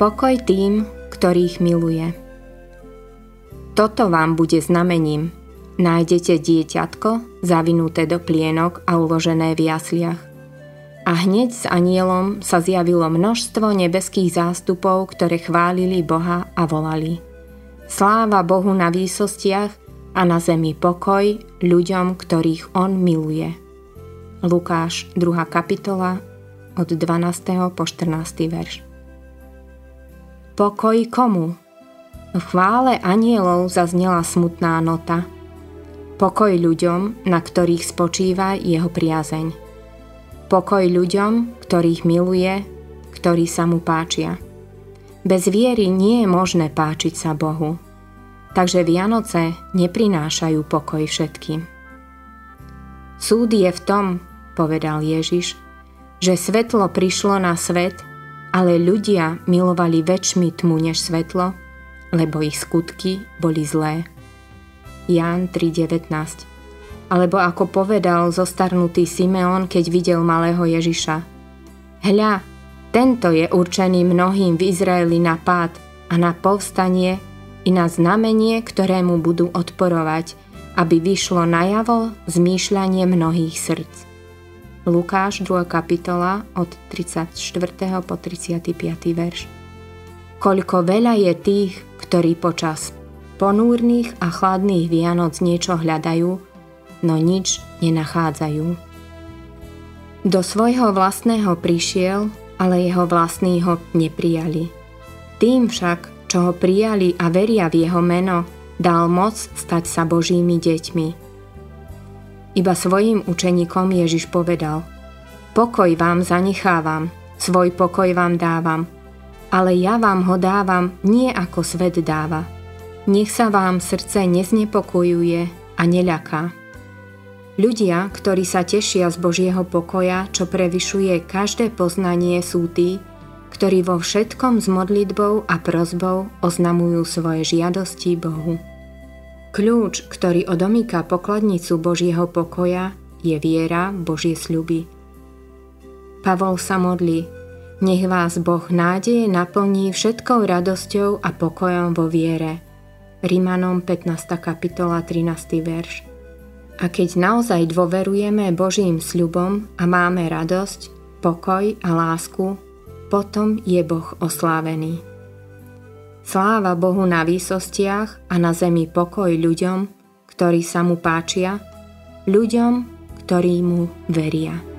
Pokoj tým, ktorých miluje. Toto vám bude znamením. Nájdete dieťatko, zavinuté do plienok a uložené v jasliach. A hneď s anielom sa zjavilo množstvo nebeských zástupov, ktoré chválili Boha a volali. Sláva Bohu na výsostiach a na zemi pokoj ľuďom, ktorých On miluje. Lukáš 2. kapitola od 12. po 14. verš. Pokoj komu? V chvále anielov zaznela smutná nota. Pokoj ľuďom, na ktorých spočíva jeho priazeň. Pokoj ľuďom, ktorých miluje, ktorí sa mu páčia. Bez viery nie je možné páčiť sa Bohu. Takže Vianoce neprinášajú pokoj všetkým. Súd je v tom, povedal Ježiš, že svetlo prišlo na svet ale ľudia milovali väčšmi tmu než svetlo, lebo ich skutky boli zlé. Ján 3.19 Alebo ako povedal zostarnutý Simeon, keď videl malého Ježiša. Hľa, tento je určený mnohým v Izraeli na pád a na povstanie i na znamenie, ktorému budú odporovať, aby vyšlo najavo zmýšľanie mnohých srdc. Lukáš 2. kapitola od 34. po 35. verš. Koľko veľa je tých, ktorí počas ponúrnych a chladných Vianoc niečo hľadajú, no nič nenachádzajú. Do svojho vlastného prišiel, ale jeho vlastní ho neprijali. Tým však, čo ho prijali a veria v jeho meno, dal moc stať sa Božími deťmi iba svojim učeníkom Ježiš povedal Pokoj vám zanechávam, svoj pokoj vám dávam, ale ja vám ho dávam nie ako svet dáva. Nech sa vám srdce neznepokojuje a neľaká. Ľudia, ktorí sa tešia z Božieho pokoja, čo prevyšuje každé poznanie, sú tí, ktorí vo všetkom s modlitbou a prozbou oznamujú svoje žiadosti Bohu. Kľúč, ktorý odomýka pokladnicu Božieho pokoja, je viera Božie sľuby. Pavol sa modlí, nech vás Boh nádeje naplní všetkou radosťou a pokojom vo viere. Rimanom 15. kapitola 13. verš. A keď naozaj dôverujeme Božím sľubom a máme radosť, pokoj a lásku, potom je Boh oslávený. Sláva Bohu na výsostiach a na zemi pokoj ľuďom, ktorí sa mu páčia, ľuďom, ktorí mu veria.